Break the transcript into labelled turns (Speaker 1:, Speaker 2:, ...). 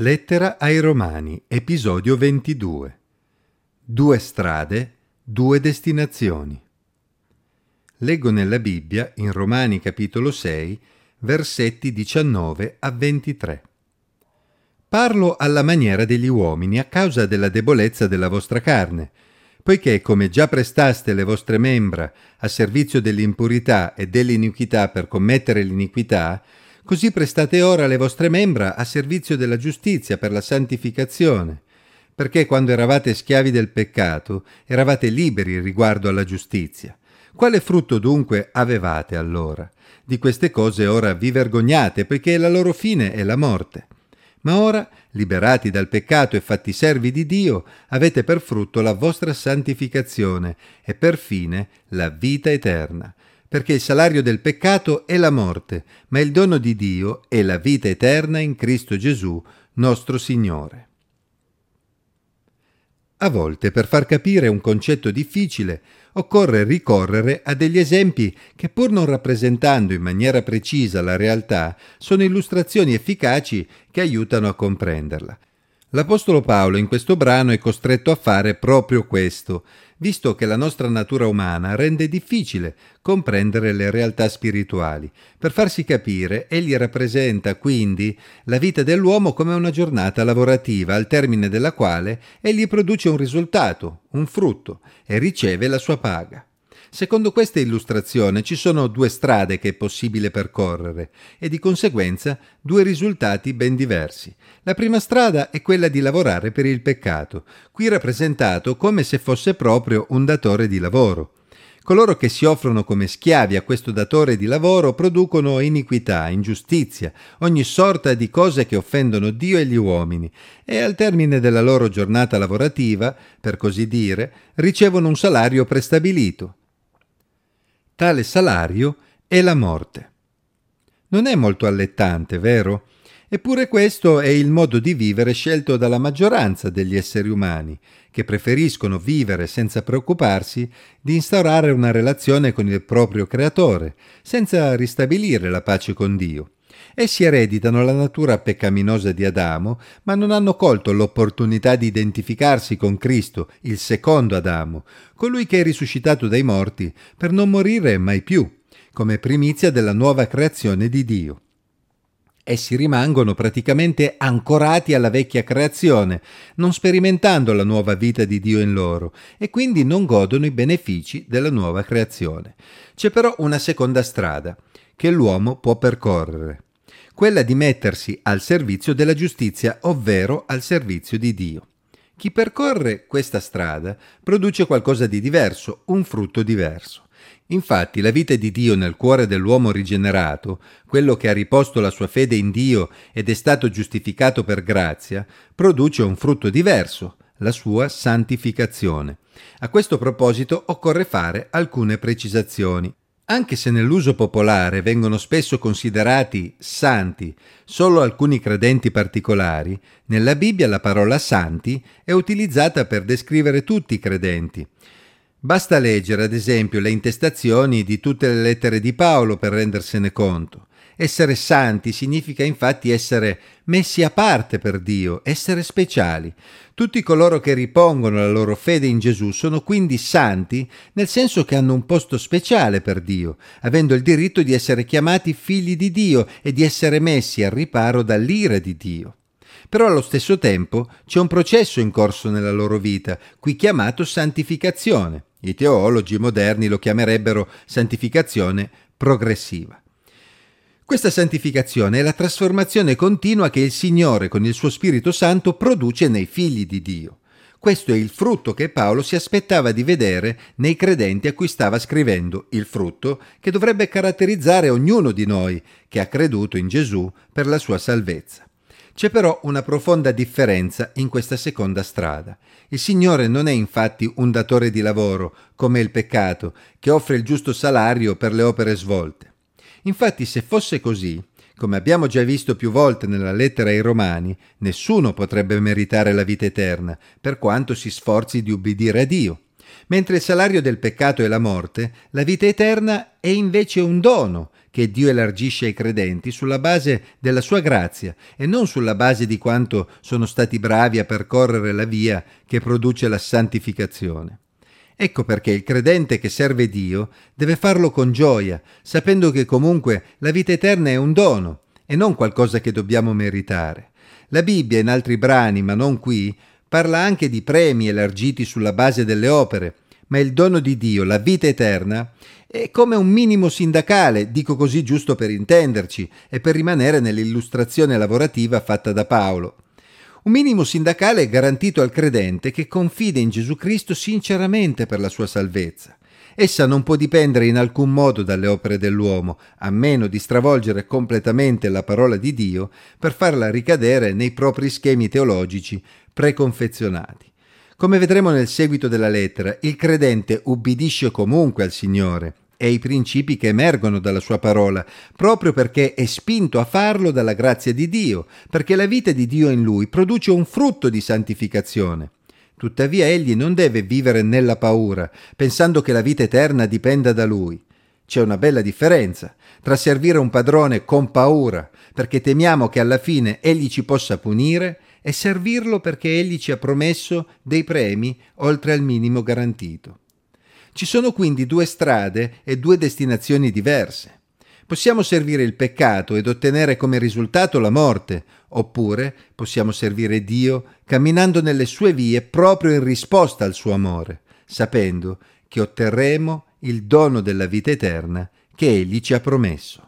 Speaker 1: Lettera ai Romani, episodio 22. Due strade, due destinazioni. Leggo nella Bibbia, in Romani capitolo 6, versetti 19 a 23. Parlo alla maniera degli uomini a causa della debolezza della vostra carne, poiché come già prestaste le vostre membra a servizio dell'impurità e dell'iniquità per commettere l'iniquità, Così prestate ora le vostre membra a servizio della giustizia per la santificazione, perché quando eravate schiavi del peccato eravate liberi riguardo alla giustizia. Quale frutto dunque avevate allora? Di queste cose ora vi vergognate, poiché la loro fine è la morte. Ma ora, liberati dal peccato e fatti servi di Dio, avete per frutto la vostra santificazione e per fine la vita eterna perché il salario del peccato è la morte, ma il dono di Dio è la vita eterna in Cristo Gesù, nostro Signore. A volte, per far capire un concetto difficile, occorre ricorrere a degli esempi che, pur non rappresentando in maniera precisa la realtà, sono illustrazioni efficaci che aiutano a comprenderla. L'Apostolo Paolo in questo brano è costretto a fare proprio questo, visto che la nostra natura umana rende difficile comprendere le realtà spirituali. Per farsi capire, egli rappresenta quindi la vita dell'uomo come una giornata lavorativa al termine della quale egli produce un risultato, un frutto, e riceve la sua paga. Secondo questa illustrazione ci sono due strade che è possibile percorrere e di conseguenza due risultati ben diversi. La prima strada è quella di lavorare per il peccato, qui rappresentato come se fosse proprio un datore di lavoro. Coloro che si offrono come schiavi a questo datore di lavoro producono iniquità, ingiustizia, ogni sorta di cose che offendono Dio e gli uomini e al termine della loro giornata lavorativa, per così dire, ricevono un salario prestabilito. Tale salario è la morte. Non è molto allettante, vero? Eppure questo è il modo di vivere scelto dalla maggioranza degli esseri umani, che preferiscono vivere senza preoccuparsi di instaurare una relazione con il proprio creatore, senza ristabilire la pace con Dio. Essi ereditano la natura peccaminosa di Adamo, ma non hanno colto l'opportunità di identificarsi con Cristo, il secondo Adamo, colui che è risuscitato dai morti, per non morire mai più, come primizia della nuova creazione di Dio. Essi rimangono praticamente ancorati alla vecchia creazione, non sperimentando la nuova vita di Dio in loro, e quindi non godono i benefici della nuova creazione. C'è però una seconda strada che l'uomo può percorrere quella di mettersi al servizio della giustizia, ovvero al servizio di Dio. Chi percorre questa strada produce qualcosa di diverso, un frutto diverso. Infatti la vita di Dio nel cuore dell'uomo rigenerato, quello che ha riposto la sua fede in Dio ed è stato giustificato per grazia, produce un frutto diverso, la sua santificazione. A questo proposito occorre fare alcune precisazioni. Anche se nell'uso popolare vengono spesso considerati santi solo alcuni credenti particolari, nella Bibbia la parola santi è utilizzata per descrivere tutti i credenti. Basta leggere, ad esempio, le intestazioni di tutte le lettere di Paolo per rendersene conto. Essere santi significa infatti essere messi a parte per Dio, essere speciali. Tutti coloro che ripongono la loro fede in Gesù sono quindi santi nel senso che hanno un posto speciale per Dio, avendo il diritto di essere chiamati figli di Dio e di essere messi al riparo dall'ira di Dio. Però allo stesso tempo c'è un processo in corso nella loro vita, qui chiamato santificazione. I teologi moderni lo chiamerebbero santificazione progressiva. Questa santificazione è la trasformazione continua che il Signore con il suo Spirito Santo produce nei figli di Dio. Questo è il frutto che Paolo si aspettava di vedere nei credenti a cui stava scrivendo, il frutto che dovrebbe caratterizzare ognuno di noi che ha creduto in Gesù per la sua salvezza. C'è però una profonda differenza in questa seconda strada. Il Signore non è infatti un datore di lavoro, come il peccato, che offre il giusto salario per le opere svolte. Infatti se fosse così, come abbiamo già visto più volte nella lettera ai Romani, nessuno potrebbe meritare la vita eterna, per quanto si sforzi di ubbidire a Dio. Mentre il salario del peccato è la morte, la vita eterna è invece un dono che Dio elargisce ai credenti sulla base della sua grazia e non sulla base di quanto sono stati bravi a percorrere la via che produce la santificazione. Ecco perché il credente che serve Dio deve farlo con gioia, sapendo che comunque la vita eterna è un dono e non qualcosa che dobbiamo meritare. La Bibbia in altri brani, ma non qui, parla anche di premi elargiti sulla base delle opere, ma il dono di Dio, la vita eterna, è come un minimo sindacale, dico così giusto per intenderci e per rimanere nell'illustrazione lavorativa fatta da Paolo. Un minimo sindacale garantito al credente che confida in Gesù Cristo sinceramente per la sua salvezza. Essa non può dipendere in alcun modo dalle opere dell'uomo, a meno di stravolgere completamente la parola di Dio per farla ricadere nei propri schemi teologici preconfezionati. Come vedremo nel seguito della lettera, il credente ubbidisce comunque al Signore e ai principi che emergono dalla sua parola, proprio perché è spinto a farlo dalla grazia di Dio, perché la vita di Dio in lui produce un frutto di santificazione. Tuttavia egli non deve vivere nella paura, pensando che la vita eterna dipenda da lui. C'è una bella differenza tra servire un padrone con paura, perché temiamo che alla fine egli ci possa punire, e servirlo perché egli ci ha promesso dei premi oltre al minimo garantito. Ci sono quindi due strade e due destinazioni diverse. Possiamo servire il peccato ed ottenere come risultato la morte, oppure possiamo servire Dio camminando nelle sue vie proprio in risposta al suo amore, sapendo che otterremo il dono della vita eterna che Egli ci ha promesso.